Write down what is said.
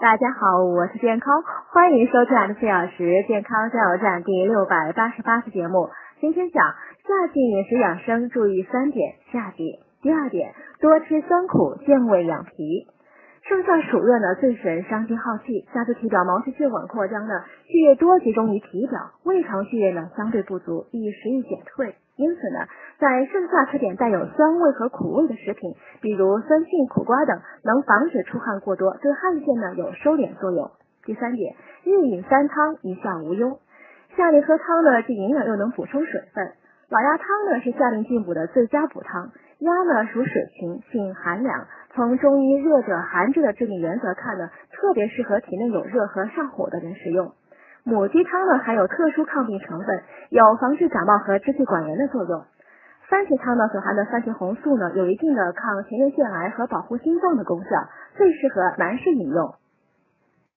大家好，我是健康，欢迎收听二十四小时健康加油站第六百八十八期节目。今天讲夏季饮食养生注意三点。夏季第二点，多吃酸苦健胃养脾。盛夏暑热呢，最使人伤心耗气，加速体表毛细血管扩张呢，血液多集中于体表，胃肠血液呢相对不足，易食欲减退。因此呢，在盛夏吃点带有酸味和苦味的食品，比如酸杏、苦瓜等，能防止出汗过多，对汗腺呢有收敛作用。第三点，日饮三汤，一夏无忧。夏令喝汤呢，既营养又能补充水分。老鸭汤呢是夏令进补的最佳补汤。鸭呢属水禽，性寒凉，从中医热者寒治的治理原则看呢，特别适合体内有热和上火的人食用。母鸡汤呢含有特殊抗病成分，有防治感冒和支气管炎的作用。番茄汤呢所含的番茄红素呢有一定的抗前列腺癌和保护心脏的功效，最适合男士饮用。